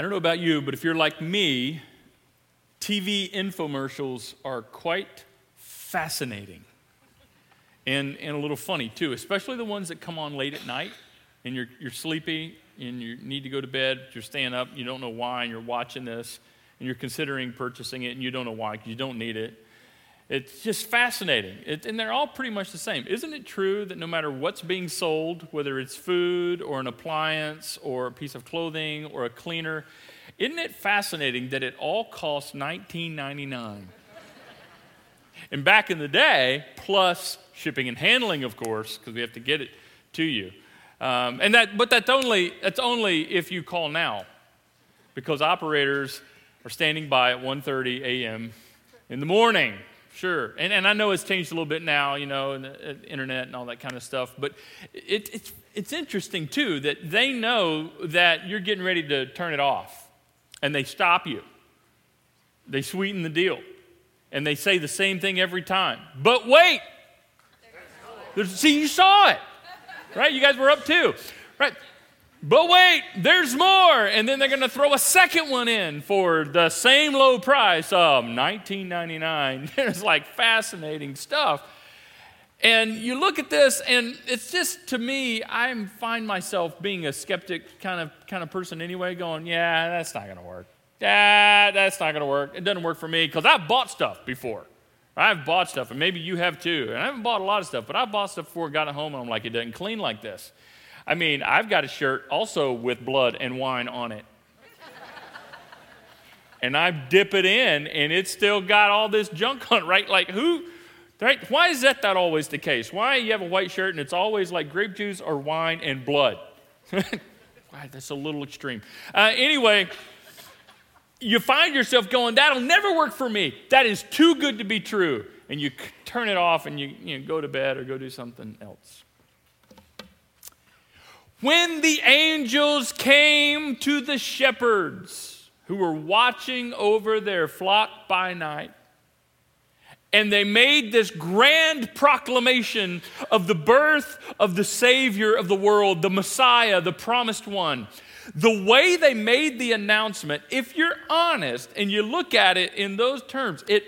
I don't know about you, but if you're like me, TV infomercials are quite fascinating and, and a little funny too, especially the ones that come on late at night and you're, you're sleepy and you need to go to bed, you're staying up, you don't know why, and you're watching this and you're considering purchasing it and you don't know why because you don't need it. It's just fascinating. It, and they're all pretty much the same. Isn't it true that no matter what's being sold, whether it's food or an appliance or a piece of clothing or a cleaner, isn't it fascinating that it all costs $19.99? and back in the day, plus shipping and handling, of course, because we have to get it to you. Um, and that, but that's only, that's only if you call now, because operators are standing by at 1.30 a.m. in the morning Sure. And, and I know it's changed a little bit now, you know, and the uh, internet and all that kind of stuff. But it, it's, it's interesting, too, that they know that you're getting ready to turn it off. And they stop you. They sweeten the deal. And they say the same thing every time. But wait! There's, see, you saw it. Right? You guys were up too. Right? But wait, there's more. And then they're going to throw a second one in for the same low price of $19.99. There's like fascinating stuff. And you look at this, and it's just to me, I find myself being a skeptic kind of kind of person anyway, going, yeah, that's not going to work. Yeah, that's not going to work. It doesn't work for me because I've bought stuff before. I've bought stuff, and maybe you have too. And I haven't bought a lot of stuff, but I bought stuff before, got it home, and I'm like, it doesn't clean like this. I mean, I've got a shirt also with blood and wine on it. and I dip it in, and it's still got all this junk on it, right? Like, who, right? Why is that not always the case? Why you have a white shirt and it's always like grape juice or wine and blood? wow, that's a little extreme. Uh, anyway, you find yourself going, that'll never work for me. That is too good to be true. And you turn it off and you, you know, go to bed or go do something else. When the angels came to the shepherds who were watching over their flock by night, and they made this grand proclamation of the birth of the Savior of the world, the Messiah, the promised one. The way they made the announcement, if you're honest and you look at it in those terms, it,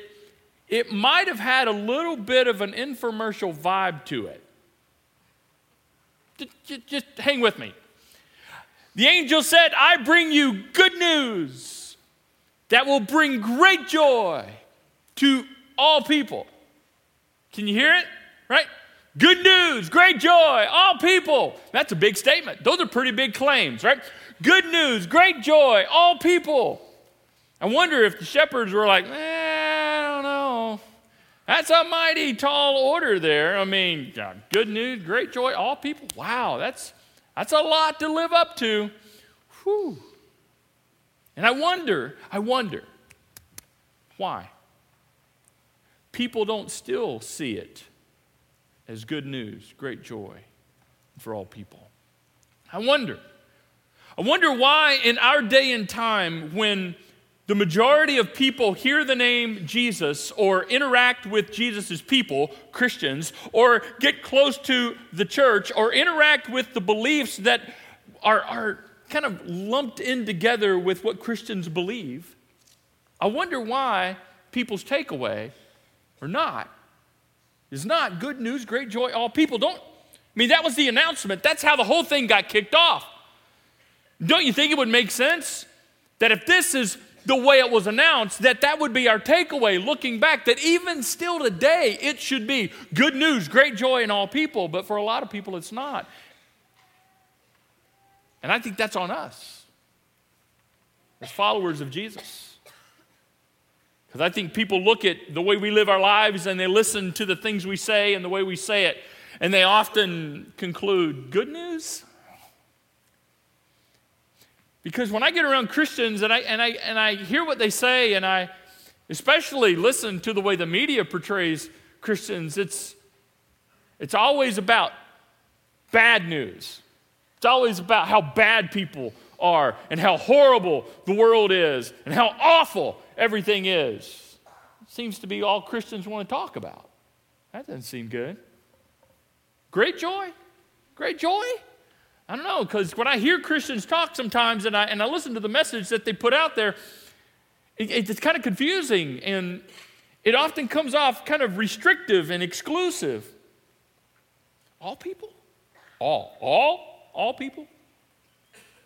it might have had a little bit of an infomercial vibe to it. Just, just hang with me. The angel said, I bring you good news that will bring great joy to all people. Can you hear it? Right? Good news, great joy, all people. That's a big statement. Those are pretty big claims, right? Good news, great joy, all people. I wonder if the shepherds were like, eh. That's a mighty tall order there. I mean, good news, great joy, all people. Wow, that's, that's a lot to live up to. Whew. And I wonder, I wonder, why? People don't still see it as good news, great joy for all people. I wonder. I wonder why in our day and time when the majority of people hear the name Jesus or interact with Jesus' people, Christians, or get close to the church or interact with the beliefs that are, are kind of lumped in together with what Christians believe. I wonder why people's takeaway or not is not good news, great joy, all people. Don't, I mean, that was the announcement. That's how the whole thing got kicked off. Don't you think it would make sense that if this is the way it was announced, that that would be our takeaway looking back, that even still today, it should be good news, great joy in all people, but for a lot of people, it's not. And I think that's on us as followers of Jesus. Because I think people look at the way we live our lives and they listen to the things we say and the way we say it, and they often conclude, good news? Because when I get around Christians and I, and I, and I hear what they say, and I especially listen to the way the media portrays Christians, it's, it's always about bad news. It's always about how bad people are and how horrible the world is and how awful everything is. It seems to be all Christians want to talk about. That doesn't seem good. Great joy? Great joy? I don't know, because when I hear Christians talk sometimes and I, and I listen to the message that they put out there, it, it's kind of confusing and it often comes off kind of restrictive and exclusive. All people? All. All? All people?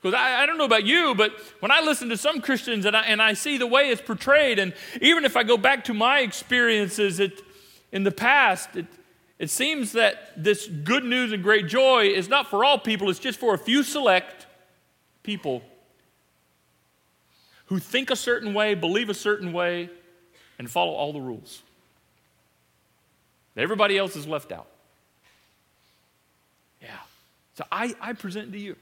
Because I, I, don't know about you, but when I listen to some Christians and I, and I see the way it's portrayed, and even if I go back to my experiences it, in the past, it, it seems that this good news and great joy is not for all people, it's just for a few select people who think a certain way, believe a certain way, and follow all the rules. Everybody else is left out. Yeah. So I, I present to you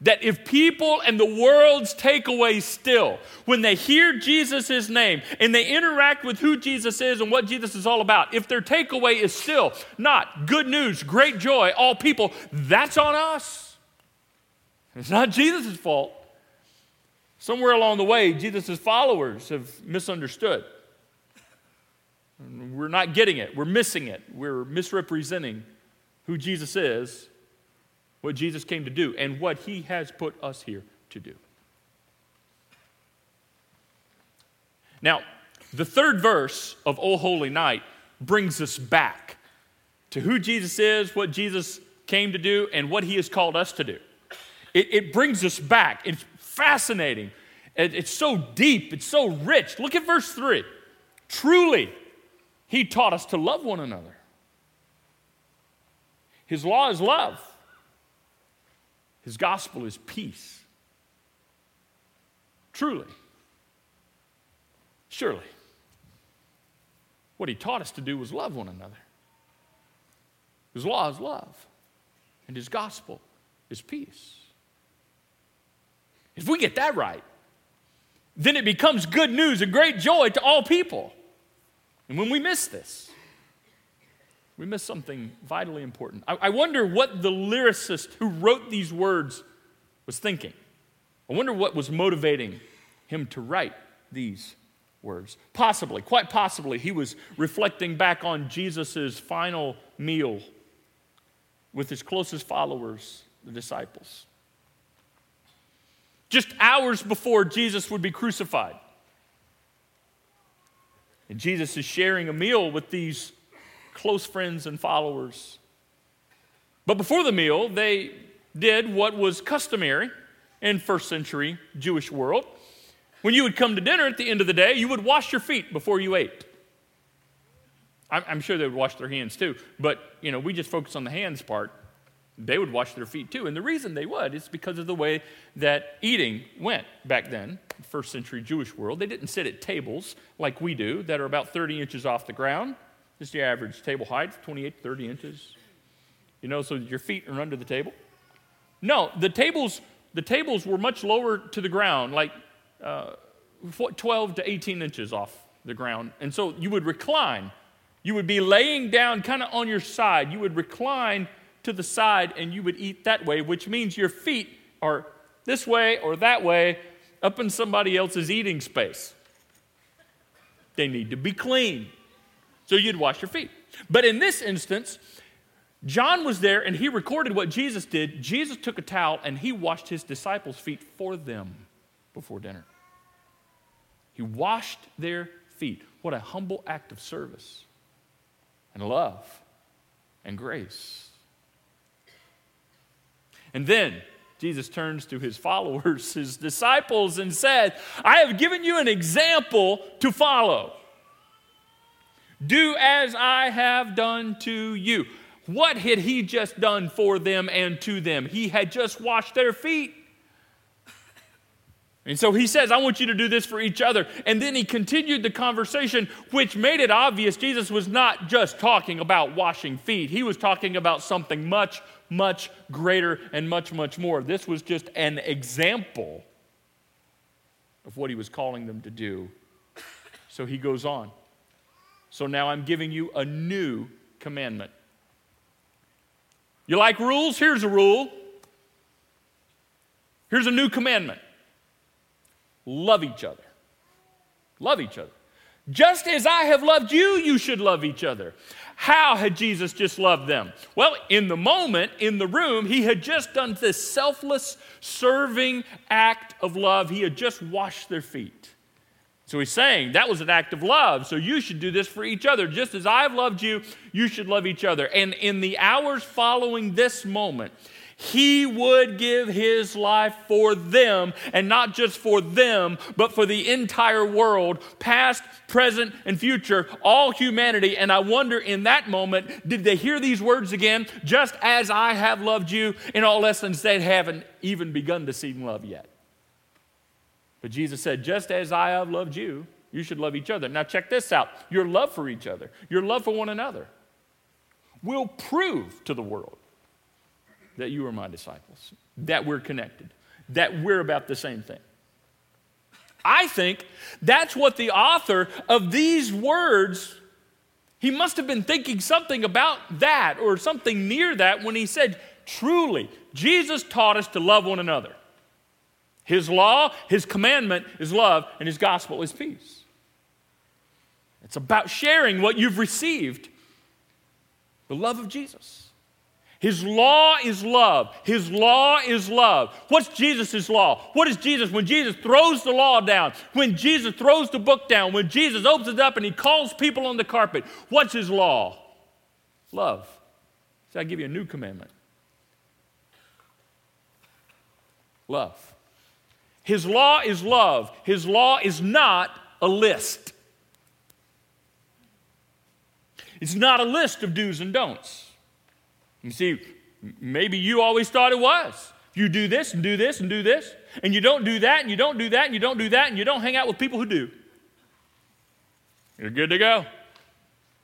that if people and the world's takeaway still, when they hear Jesus' name and they interact with who Jesus is and what Jesus is all about, if their takeaway is still not good news, great joy, all people, that's on us. It's not Jesus' fault. Somewhere along the way, Jesus' followers have misunderstood. We're not getting it. We're missing it. We're misrepresenting who Jesus is what Jesus came to do and what he has put us here to do. Now, the third verse of O Holy Night brings us back to who Jesus is, what Jesus came to do, and what he has called us to do. It, it brings us back. It's fascinating. It, it's so deep, it's so rich. Look at verse 3. Truly, he taught us to love one another. His law is love. His gospel is peace. Truly. Surely. What he taught us to do was love one another. His law is love, and his gospel is peace. If we get that right, then it becomes good news and great joy to all people. And when we miss this, we miss something vitally important. I, I wonder what the lyricist who wrote these words was thinking. I wonder what was motivating him to write these words. Possibly, quite possibly, he was reflecting back on Jesus' final meal with his closest followers, the disciples. Just hours before Jesus would be crucified. And Jesus is sharing a meal with these close friends and followers. But before the meal, they did what was customary in first century Jewish world. When you would come to dinner at the end of the day, you would wash your feet before you ate. I'm sure they would wash their hands too, but you know, we just focus on the hands part. They would wash their feet too. And the reason they would is because of the way that eating went back then, first century Jewish world. They didn't sit at tables like we do that are about 30 inches off the ground. Just the average table height, 28 to 30 inches. You know, so your feet are under the table. No, the tables, the tables were much lower to the ground, like uh, 12 to 18 inches off the ground. And so you would recline. You would be laying down kind of on your side. You would recline to the side and you would eat that way, which means your feet are this way or that way up in somebody else's eating space. They need to be clean. So you'd wash your feet. But in this instance, John was there and he recorded what Jesus did. Jesus took a towel and he washed his disciples' feet for them before dinner. He washed their feet. What a humble act of service and love and grace. And then Jesus turns to his followers, his disciples, and said, I have given you an example to follow. Do as I have done to you. What had he just done for them and to them? He had just washed their feet. And so he says, I want you to do this for each other. And then he continued the conversation, which made it obvious Jesus was not just talking about washing feet. He was talking about something much, much greater and much, much more. This was just an example of what he was calling them to do. So he goes on. So now I'm giving you a new commandment. You like rules? Here's a rule. Here's a new commandment love each other. Love each other. Just as I have loved you, you should love each other. How had Jesus just loved them? Well, in the moment, in the room, he had just done this selfless, serving act of love. He had just washed their feet. So he's saying that was an act of love. So you should do this for each other. Just as I've loved you, you should love each other. And in the hours following this moment, he would give his life for them, and not just for them, but for the entire world, past, present, and future, all humanity. And I wonder in that moment, did they hear these words again? Just as I have loved you, in all lessons they haven't even begun to see love yet. But Jesus said, just as I have loved you, you should love each other. Now, check this out your love for each other, your love for one another, will prove to the world that you are my disciples, that we're connected, that we're about the same thing. I think that's what the author of these words he must have been thinking something about that or something near that when he said, Truly, Jesus taught us to love one another. His law, his commandment is love, and his gospel is peace. It's about sharing what you've received the love of Jesus. His law is love. His law is love. What's Jesus' law? What is Jesus? When Jesus throws the law down, when Jesus throws the book down, when Jesus opens it up and he calls people on the carpet, what's his law? Love. So I give you a new commandment love. His law is love. His law is not a list. It's not a list of do's and don'ts. You see, maybe you always thought it was. You do this and do this and do this, and you don't do that and you don't do that and you don't do that and you don't hang out with people who do. You're good to go.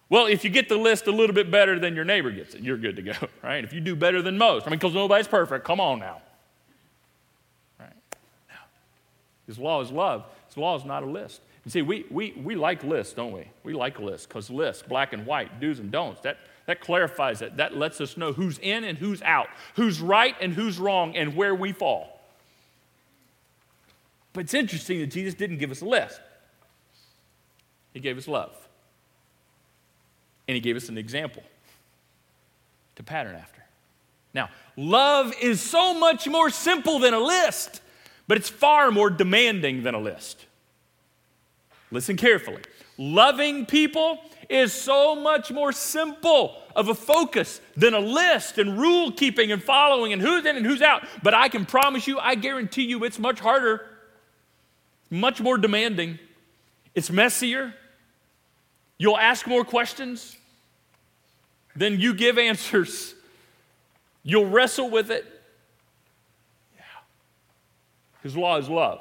Well, if you get the list a little bit better than your neighbor gets it, you're good to go, right? If you do better than most, I mean, because nobody's perfect, come on now. Right? Now, His law is love. His law is not a list. You see, we, we, we like lists, don't we? We like lists because lists, black and white, do's and don'ts, that, that clarifies it. That lets us know who's in and who's out, who's right and who's wrong, and where we fall. But it's interesting that Jesus didn't give us a list, He gave us love. And He gave us an example to pattern after. Now, love is so much more simple than a list, but it's far more demanding than a list. Listen carefully. Loving people is so much more simple of a focus than a list and rule keeping and following and who's in and who's out. But I can promise you, I guarantee you, it's much harder, much more demanding. It's messier. You'll ask more questions than you give answers. You'll wrestle with it. His law is love.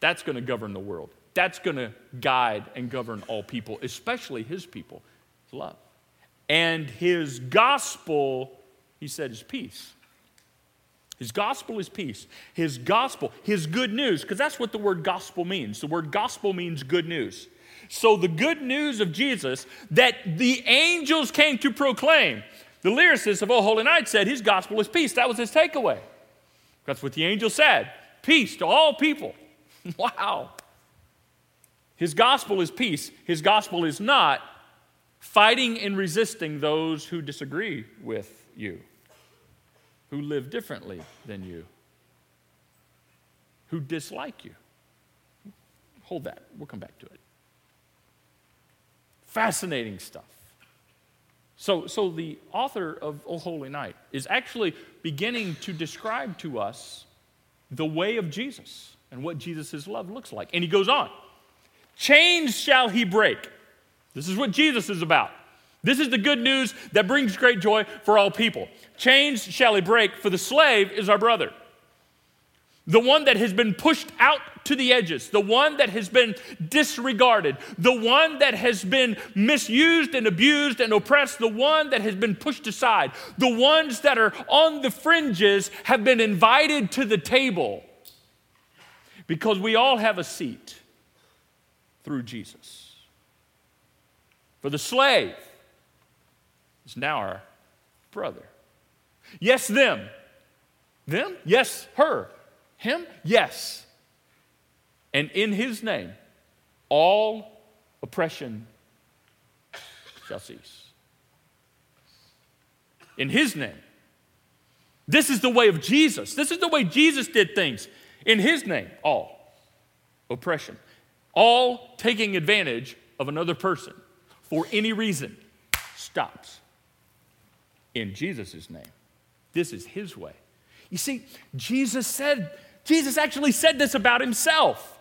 That's going to govern the world. That's going to guide and govern all people, especially his people. love. And his gospel, he said, is peace. His gospel is peace. His gospel, his good news, because that's what the word gospel means. The word gospel means good news. So the good news of Jesus that the angels came to proclaim, the lyricist of Oh Holy Night said his gospel is peace. That was his takeaway. That's what the angel said peace to all people. wow. His gospel is peace. His gospel is not fighting and resisting those who disagree with you, who live differently than you, who dislike you. Hold that. We'll come back to it. Fascinating stuff. So, so the author of O Holy Night is actually beginning to describe to us the way of Jesus and what Jesus' love looks like. And he goes on. Chains shall he break. This is what Jesus is about. This is the good news that brings great joy for all people. Chains shall he break, for the slave is our brother. The one that has been pushed out to the edges, the one that has been disregarded, the one that has been misused and abused and oppressed, the one that has been pushed aside, the ones that are on the fringes have been invited to the table because we all have a seat through Jesus. For the slave is now our brother. Yes, them. Them? Yes, her. Him? Yes. And in his name, all oppression shall cease. In his name. This is the way of Jesus. This is the way Jesus did things. In his name, all oppression, all taking advantage of another person for any reason stops. In Jesus' name. This is his way. You see, Jesus said, Jesus actually said this about himself.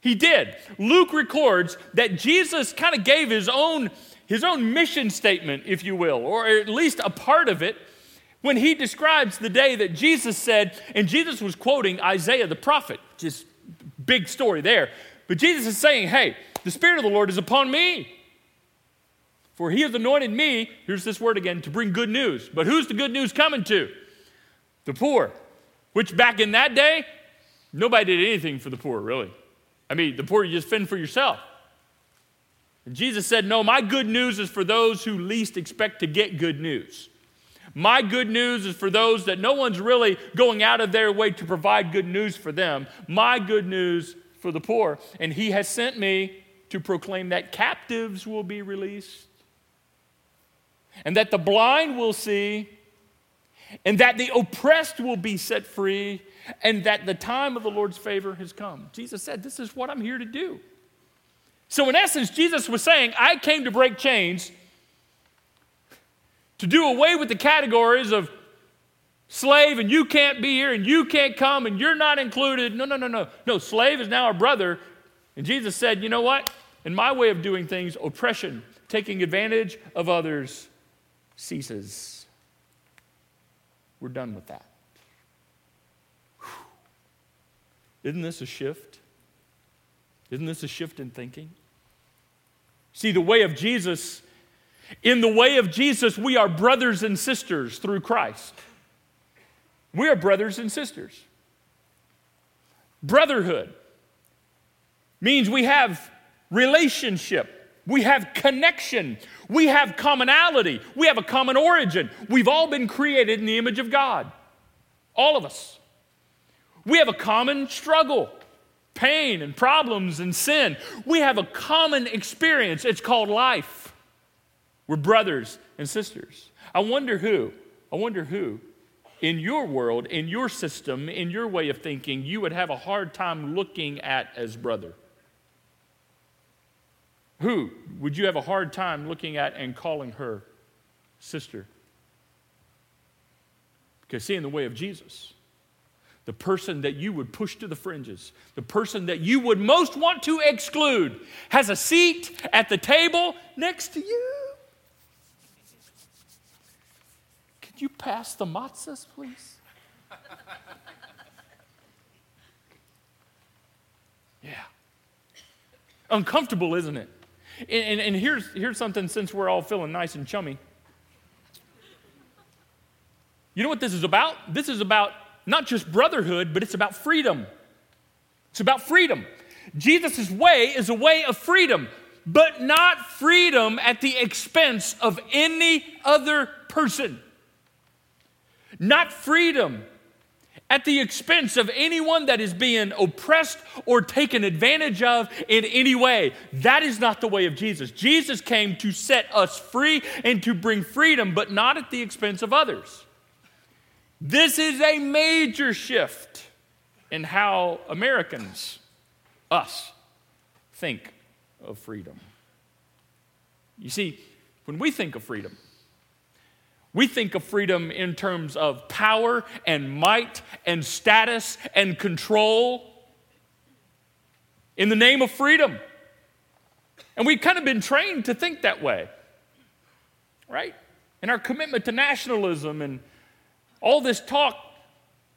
He did. Luke records that Jesus kind of gave his own, his own mission statement, if you will, or at least a part of it, when he describes the day that Jesus said, and Jesus was quoting Isaiah the prophet, just big story there. But Jesus is saying, hey, the Spirit of the Lord is upon me. For he has anointed me, here's this word again, to bring good news. But who's the good news coming to? The poor. Which back in that day, nobody did anything for the poor, really. I mean, the poor you just fend for yourself. And Jesus said, No, my good news is for those who least expect to get good news. My good news is for those that no one's really going out of their way to provide good news for them. My good news for the poor. And he has sent me to proclaim that captives will be released, and that the blind will see, and that the oppressed will be set free, and that the time of the Lord's favor has come. Jesus said, This is what I'm here to do. So, in essence, Jesus was saying, I came to break chains to do away with the categories of slave and you can't be here and you can't come and you're not included. No, no, no, no. No, slave is now a brother. And Jesus said, you know what? In my way of doing things, oppression, taking advantage of others, ceases. We're done with that. Isn't this a shift? Isn't this a shift in thinking? See, the way of Jesus in the way of Jesus, we are brothers and sisters through Christ. We are brothers and sisters. Brotherhood means we have relationship, we have connection, we have commonality, we have a common origin. We've all been created in the image of God, all of us. We have a common struggle, pain and problems and sin. We have a common experience. It's called life. We're brothers and sisters. I wonder who, I wonder who in your world, in your system, in your way of thinking, you would have a hard time looking at as brother. Who would you have a hard time looking at and calling her sister? Because, see, in the way of Jesus, the person that you would push to the fringes, the person that you would most want to exclude, has a seat at the table next to you. Could you pass the matzahs, please? yeah. Uncomfortable, isn't it? And, and, and, here's, here's something since we're all feeling nice and chummy. You know what this is about? This is about not just brotherhood, but it's about freedom. It's about freedom. Jesus' way is a way of freedom, but not freedom at the expense of any other person not freedom at the expense of anyone that is being oppressed or taken advantage of in any way. That is not the way of Jesus. Jesus came to set us free and to bring freedom, but not at the expense of others. This is a major shift in how Americans, us, think of freedom. You see, when we think of freedom, we think of freedom in terms of power and might and status and control in the name of freedom. And we've kind of been trained to think that way, right? And our commitment to nationalism and all this talk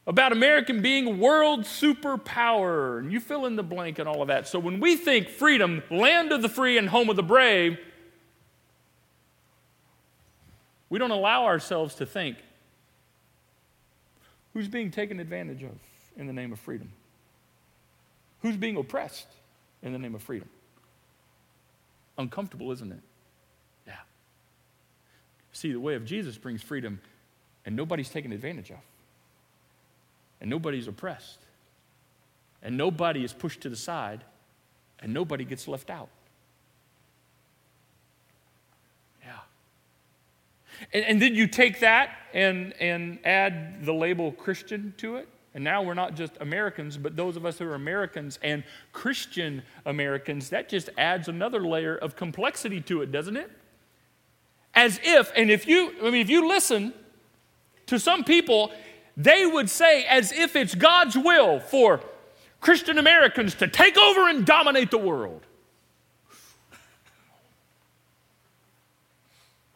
about American being world superpower, and you fill in the blank and all of that. So when we think freedom, land of the free and home of the brave, we don't allow ourselves to think who's being taken advantage of in the name of freedom? Who's being oppressed in the name of freedom? Uncomfortable, isn't it? Yeah. See, the way of Jesus brings freedom, and nobody's taken advantage of, and nobody's oppressed, and nobody is pushed to the side, and nobody gets left out. And, and then you take that and, and add the label Christian to it. And now we're not just Americans, but those of us who are Americans and Christian Americans, that just adds another layer of complexity to it, doesn't it? As if, and if you, I mean, if you listen to some people, they would say as if it's God's will for Christian Americans to take over and dominate the world.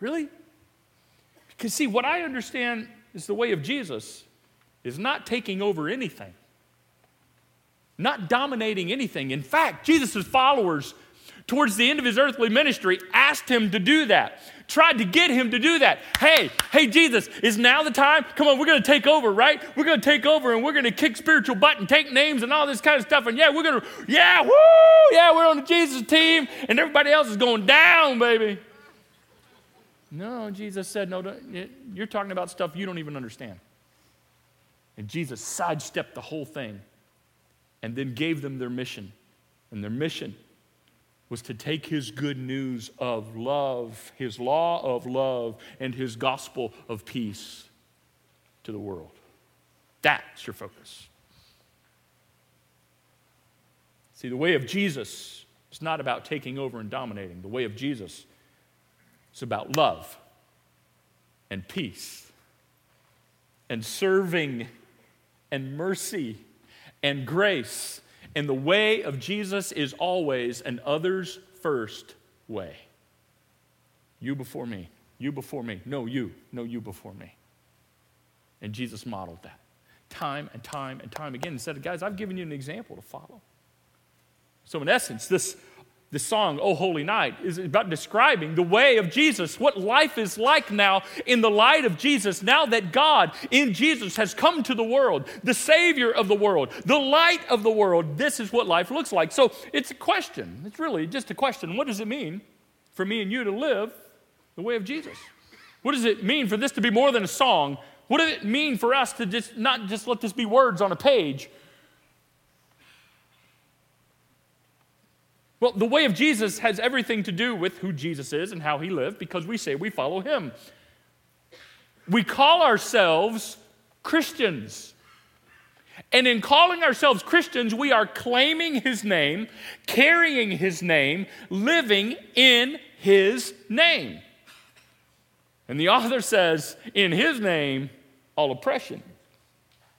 Really? Because, see, what I understand is the way of Jesus is not taking over anything, not dominating anything. In fact, Jesus' followers, towards the end of his earthly ministry, asked him to do that, tried to get him to do that. Hey, hey, Jesus, is now the time? Come on, we're going to take over, right? We're going to take over and we're going to kick spiritual butt and take names and all this kind of stuff. And yeah, we're going to, yeah, woo, yeah, we're on the Jesus team, and everybody else is going down, baby. No, Jesus said, no, you're talking about stuff you don't even understand. And Jesus sidestepped the whole thing and then gave them their mission. And their mission was to take his good news of love, his law of love, and his gospel of peace to the world. That's your focus. See, the way of Jesus is not about taking over and dominating. The way of Jesus is about love and peace and serving and mercy and grace. And the way of Jesus is always an others first way. You before me, you before me. No, you, no, you before me. And Jesus modeled that time and time and time again and said, Guys, I've given you an example to follow. So, in essence, this the song, Oh Holy Night, is about describing the way of Jesus, what life is like now in the light of Jesus, now that God in Jesus has come to the world, the Savior of the world, the light of the world. This is what life looks like. So it's a question. It's really just a question. What does it mean for me and you to live the way of Jesus? What does it mean for this to be more than a song? What does it mean for us to just not just let this be words on a page, Well, the way of Jesus has everything to do with who Jesus is and how he lived because we say we follow him. We call ourselves Christians. And in calling ourselves Christians, we are claiming his name, carrying his name, living in his name. And the author says, in his name, all oppression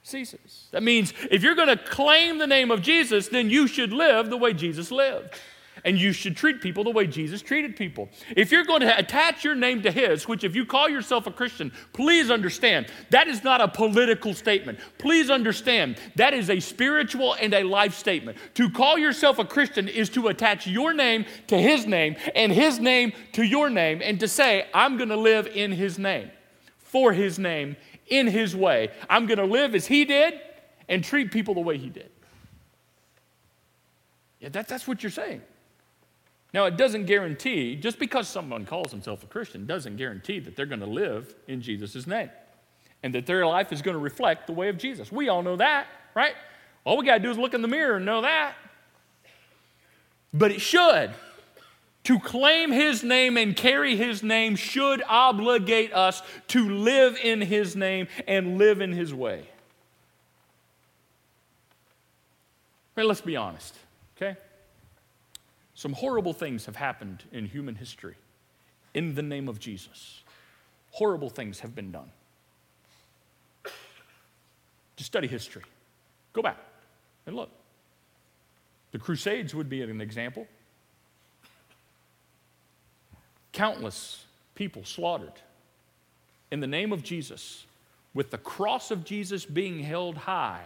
ceases. That means if you're going to claim the name of Jesus, then you should live the way Jesus lived and you should treat people the way Jesus treated people. If you're going to attach your name to His, which if you call yourself a Christian, please understand that is not a political statement. Please understand that is a spiritual and a life statement. To call yourself a Christian is to attach your name to His name and His name to your name and to say, I'm going to live in His name, for His name, in His way. I'm going to live as He did and treat people the way He did. Yeah, that, that's what you're saying. Now, it doesn't guarantee, just because someone calls himself a Christian, doesn't guarantee that they're going to live in Jesus' name and that their life is going to reflect the way of Jesus. We all know that, right? All we got to do is look in the mirror and know that. But it should. To claim his name and carry his name should obligate us to live in his name and live in his way. Right, let's be honest? Some horrible things have happened in human history in the name of Jesus. Horrible things have been done. Just study history. Go back and look. The Crusades would be an example. Countless people slaughtered in the name of Jesus, with the cross of Jesus being held high.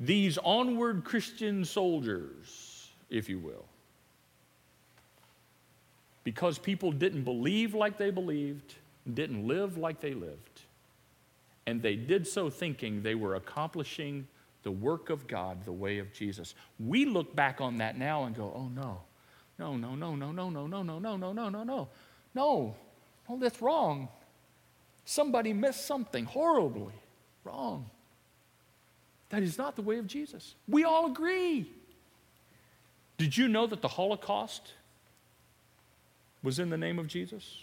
These onward Christian soldiers if you will. Because people didn't believe like they believed, didn't live like they lived. And they did so thinking they were accomplishing the work of God the way of Jesus. We look back on that now and go, oh no, no, no, no, no, no, no, no, no, no, no, no, no, no. No, no, that's wrong. Somebody missed something horribly wrong. That is not the way of Jesus. We all agree. Did you know that the Holocaust was in the name of Jesus?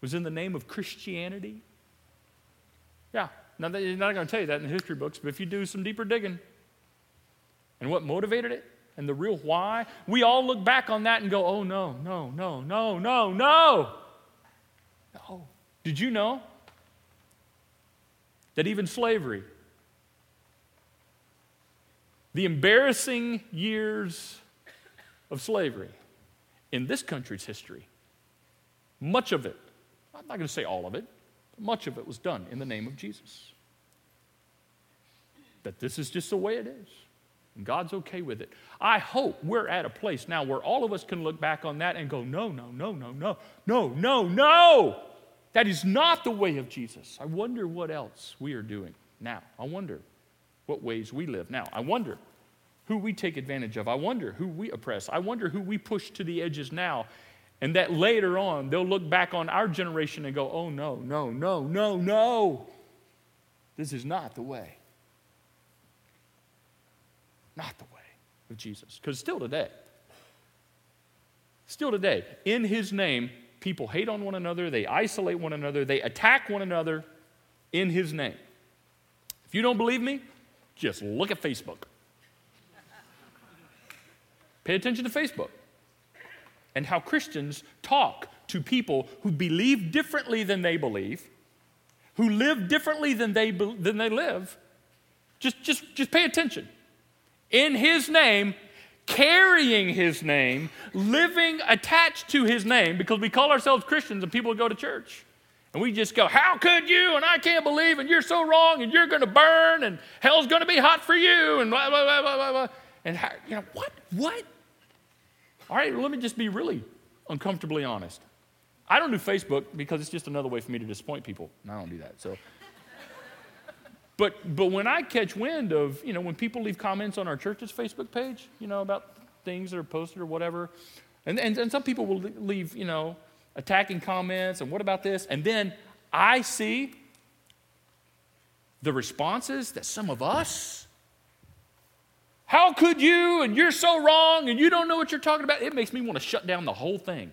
Was in the name of Christianity? Yeah. Now, they're not going to tell you that in the history books, but if you do some deeper digging, and what motivated it, and the real why, we all look back on that and go, oh, no, no, no, no, no, no. No. Did you know that even slavery, the embarrassing years of slavery in this country's history, much of it, I'm not going to say all of it, but much of it was done in the name of Jesus. That this is just the way it is. And God's okay with it. I hope we're at a place now where all of us can look back on that and go, no, no, no, no, no, no, no, no. That is not the way of Jesus. I wonder what else we are doing now. I wonder what ways we live now. I wonder who we take advantage of. I wonder who we oppress. I wonder who we push to the edges now. And that later on, they'll look back on our generation and go, oh, no, no, no, no, no. This is not the way. Not the way of Jesus. Because still today, still today, in his name, people hate on one another, they isolate one another, they attack one another in his name. If you don't believe me, just look at Facebook. Pay attention to Facebook and how Christians talk to people who believe differently than they believe, who live differently than they, than they live. Just, just, just pay attention in His name, carrying His name, living attached to His name, because we call ourselves Christians and people go to church. And we just go, How could you? And I can't believe, and you're so wrong, and you're going to burn, and hell's going to be hot for you, and blah, blah, blah, blah, blah. And, how, you know, what? What? All right, let me just be really uncomfortably honest. I don't do Facebook because it's just another way for me to disappoint people. And I don't do that. So but, but when I catch wind of, you know, when people leave comments on our church's Facebook page, you know, about things that are posted or whatever, and, and, and some people will leave, you know, attacking comments and what about this? And then I see the responses that some of us, how could you? And you're so wrong and you don't know what you're talking about. It makes me want to shut down the whole thing.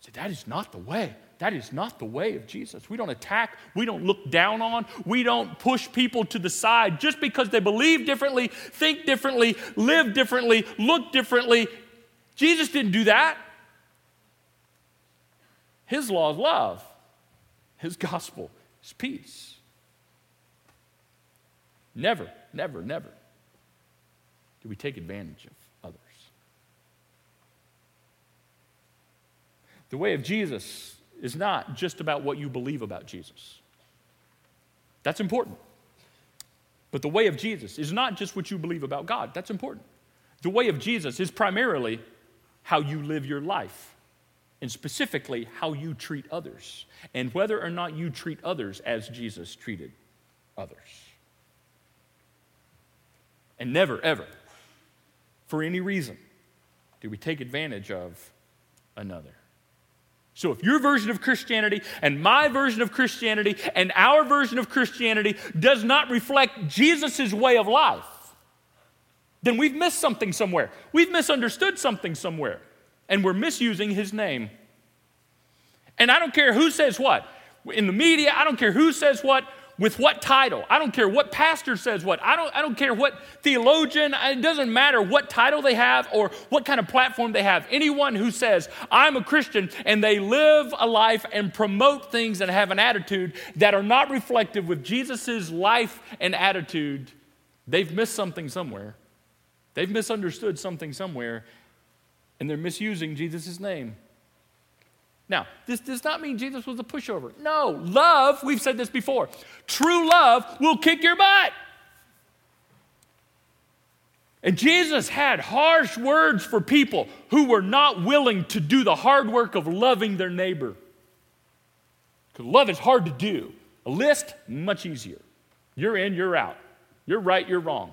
So that is not the way. That is not the way of Jesus. We don't attack, we don't look down on, we don't push people to the side just because they believe differently, think differently, live differently, look differently. Jesus didn't do that. His law is love, His gospel is peace. Never, never, never do we take advantage of others. The way of Jesus is not just about what you believe about Jesus. That's important. But the way of Jesus is not just what you believe about God. That's important. The way of Jesus is primarily how you live your life, and specifically how you treat others, and whether or not you treat others as Jesus treated others. And never, ever, for any reason, do we take advantage of another. So, if your version of Christianity and my version of Christianity and our version of Christianity does not reflect Jesus' way of life, then we've missed something somewhere. We've misunderstood something somewhere, and we're misusing his name. And I don't care who says what. In the media, I don't care who says what with what title. I don't care what pastor says what. I don't, I don't care what theologian. Uh, it doesn't matter what title they have or what kind of platform they have. Anyone who says, I'm a Christian, and they live a life and promote things and have an attitude that are not reflective with Jesus' life and attitude, they've missed something somewhere. They've misunderstood something somewhere, and they're misusing Jesus' name. Now, this does not mean Jesus was a pushover. No, love, we've said this before, true love will kick your butt. And Jesus had harsh words for people who were not willing to do the hard work of loving their neighbor. Because love is hard to do. A list, much easier. You're in, you're out. You're right, you're wrong.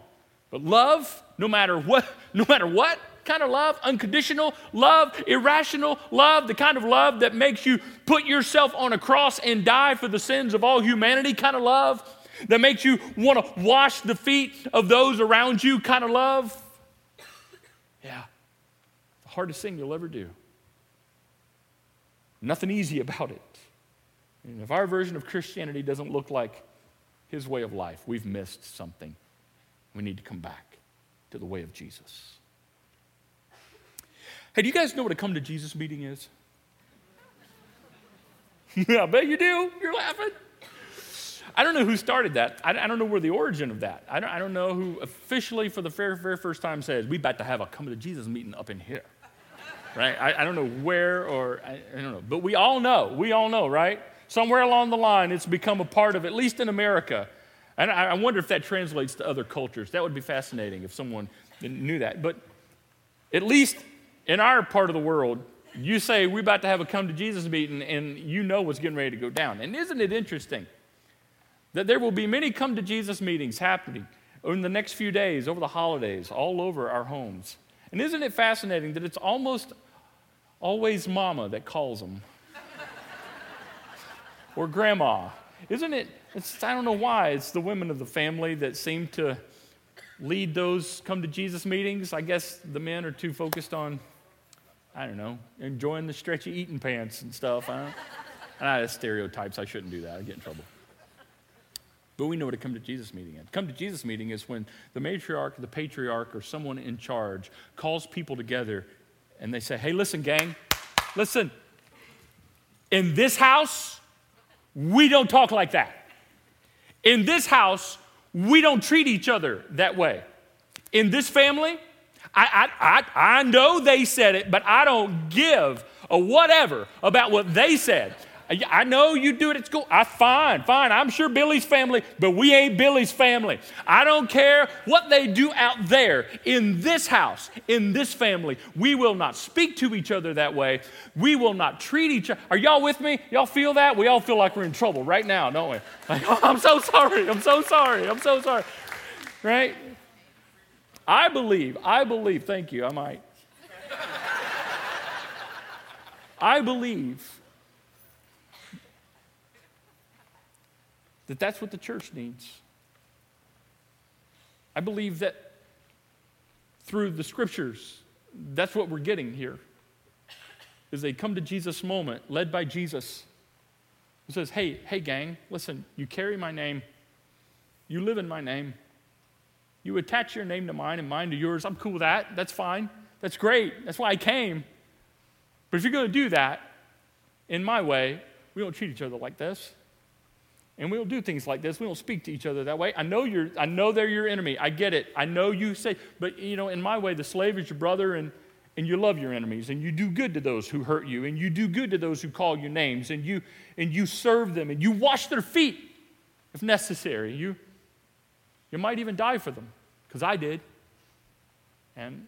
But love, no matter what, no matter what, kind of love, unconditional love, irrational love, the kind of love that makes you put yourself on a cross and die for the sins of all humanity kind of love, that makes you want to wash the feet of those around you kind of love. Yeah. The hardest thing you'll ever do. Nothing easy about it. And if our version of Christianity doesn't look like his way of life, we've missed something. We need to come back to the way of Jesus. Hey, do you guys know what a come to Jesus meeting is? Yeah, I bet you do. You're laughing. I don't know who started that. I, don't know where the origin of that. I don't, I don't know who officially, for the very, very first time, says, we about to have a come to Jesus meeting up in here. Right? I, don't know where or, I, don't know. But we all know. We all know, right? Somewhere along the line, it's become a part of, at least in America. And I wonder if that translates to other cultures. That would be fascinating if someone knew that. But at least in our part of the world, you say we're about to have a come to Jesus meeting and you know what's getting ready to go down. And isn't it interesting? That there will be many come to Jesus meetings happening in the next few days, over the holidays, all over our homes. And isn't it fascinating that it's almost always mama that calls them? or grandma. Isn't it? I don't know why. It's the women of the family that seem to lead those come to Jesus meetings. I guess the men are too focused on, I don't know, enjoying the stretchy eating pants and stuff. I don't, and I have stereotypes. I shouldn't do that. I get in trouble. But we know what a come to Jesus meeting is. Come to Jesus meeting is when the matriarch, the patriarch, or someone in charge calls people together and they say, hey, listen, gang, listen, in this house, we don't talk like that. In this house, we don't treat each other that way. In this family, I, I, I, I know they said it, but I don't give a whatever about what they said. I know you do it at school. I fine, fine. I'm sure Billy's family, but we ain't Billy's family. I don't care what they do out there in this house, in this family. We will not speak to each other that way. We will not treat each other. Are y'all with me? Y'all feel that? We all feel like we're in trouble right now, don't we? Like, oh, I'm so sorry. I'm so sorry. I'm so sorry. Right? I believe, I believe, thank you, I might. I believe that that's what the church needs. I believe that through the scriptures, that's what we're getting here. Is they come to Jesus moment, led by Jesus, who says, Hey, hey, gang, listen, you carry my name, you live in my name, you attach your name to mine and mine to yours. I'm cool with that. That's fine. That's great. That's why I came. But if you're going to do that in my way, we don't treat each other like this. And we don't do things like this. We don't speak to each other that way. I know you're, I know they're your enemy. I get it. I know you say, but you know, in my way, the slave is your brother and and you love your enemies and you do good to those who hurt you and you do good to those who call you names and you and you serve them and you wash their feet if necessary. You you might even die for them, because I did. And,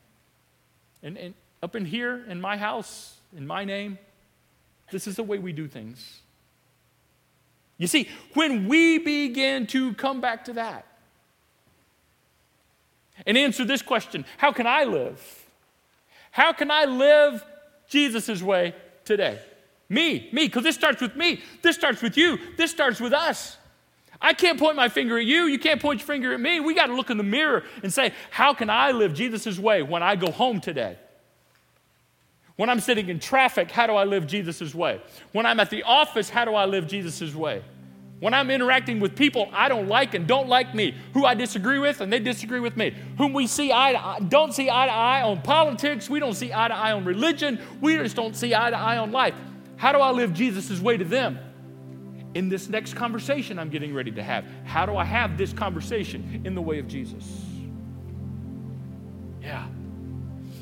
and, and up in here in my house, in my name, this is the way we do things. You see, when we begin to come back to that and answer this question how can I live? How can I live Jesus' way today? Me, me, because this starts with me. This starts with you. This starts with us. I can't point my finger at you. You can't point your finger at me. We got to look in the mirror and say, How can I live Jesus' way when I go home today? When I'm sitting in traffic, how do I live Jesus' way? When I'm at the office, how do I live Jesus' way? When I'm interacting with people I don't like and don't like me, who I disagree with and they disagree with me, whom we see eye to eye, don't see eye to eye on politics, we don't see eye to eye on religion, we just don't see eye to eye on life. How do I live Jesus' way to them? In this next conversation I'm getting ready to have, how do I have this conversation in the way of Jesus? Yeah.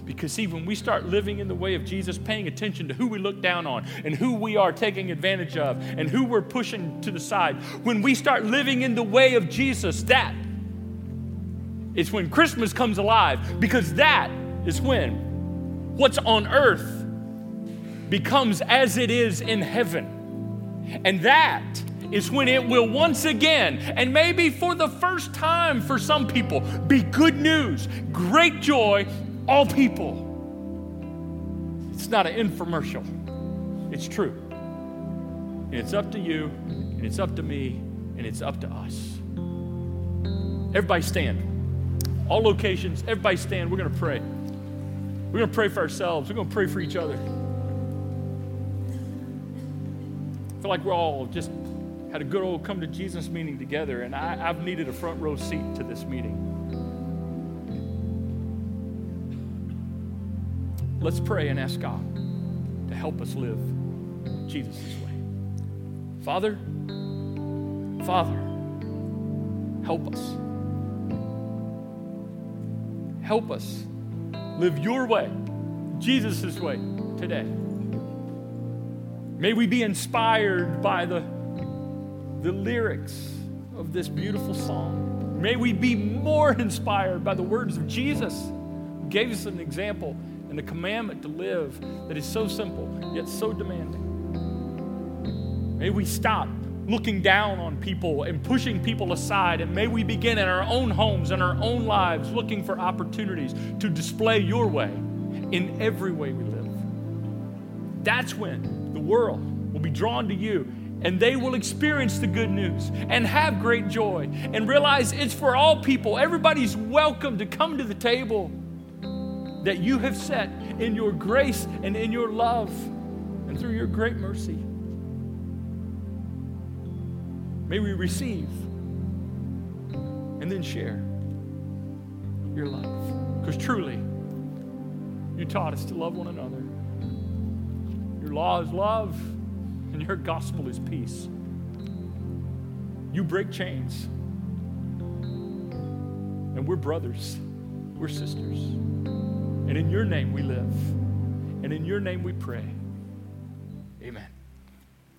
Because, see, when we start living in the way of Jesus, paying attention to who we look down on and who we are taking advantage of and who we're pushing to the side, when we start living in the way of Jesus, that is when Christmas comes alive. Because that is when what's on earth becomes as it is in heaven. And that is when it will once again, and maybe for the first time for some people, be good news, great joy, all people. It's not an infomercial, it's true. And it's up to you, and it's up to me, and it's up to us. Everybody stand. All locations, everybody stand. We're going to pray. We're going to pray for ourselves. We're going to pray for each other. I feel like we're all just had a good old come to Jesus meeting together, and I, I've needed a front row seat to this meeting. Let's pray and ask God to help us live Jesus' way. Father, Father, help us. Help us live your way, Jesus' way today. May we be inspired by the, the lyrics of this beautiful song. May we be more inspired by the words of Jesus, who gave us an example and a commandment to live that is so simple yet so demanding. May we stop looking down on people and pushing people aside. And may we begin in our own homes and our own lives looking for opportunities to display your way in every way we live. That's when the world will be drawn to you and they will experience the good news and have great joy and realize it's for all people. Everybody's welcome to come to the table that you have set in your grace and in your love and through your great mercy. May we receive and then share your love. Because truly, you taught us to love one another. Your law is love, and your gospel is peace. You break chains. And we're brothers, we're sisters. And in your name we live. And in your name we pray.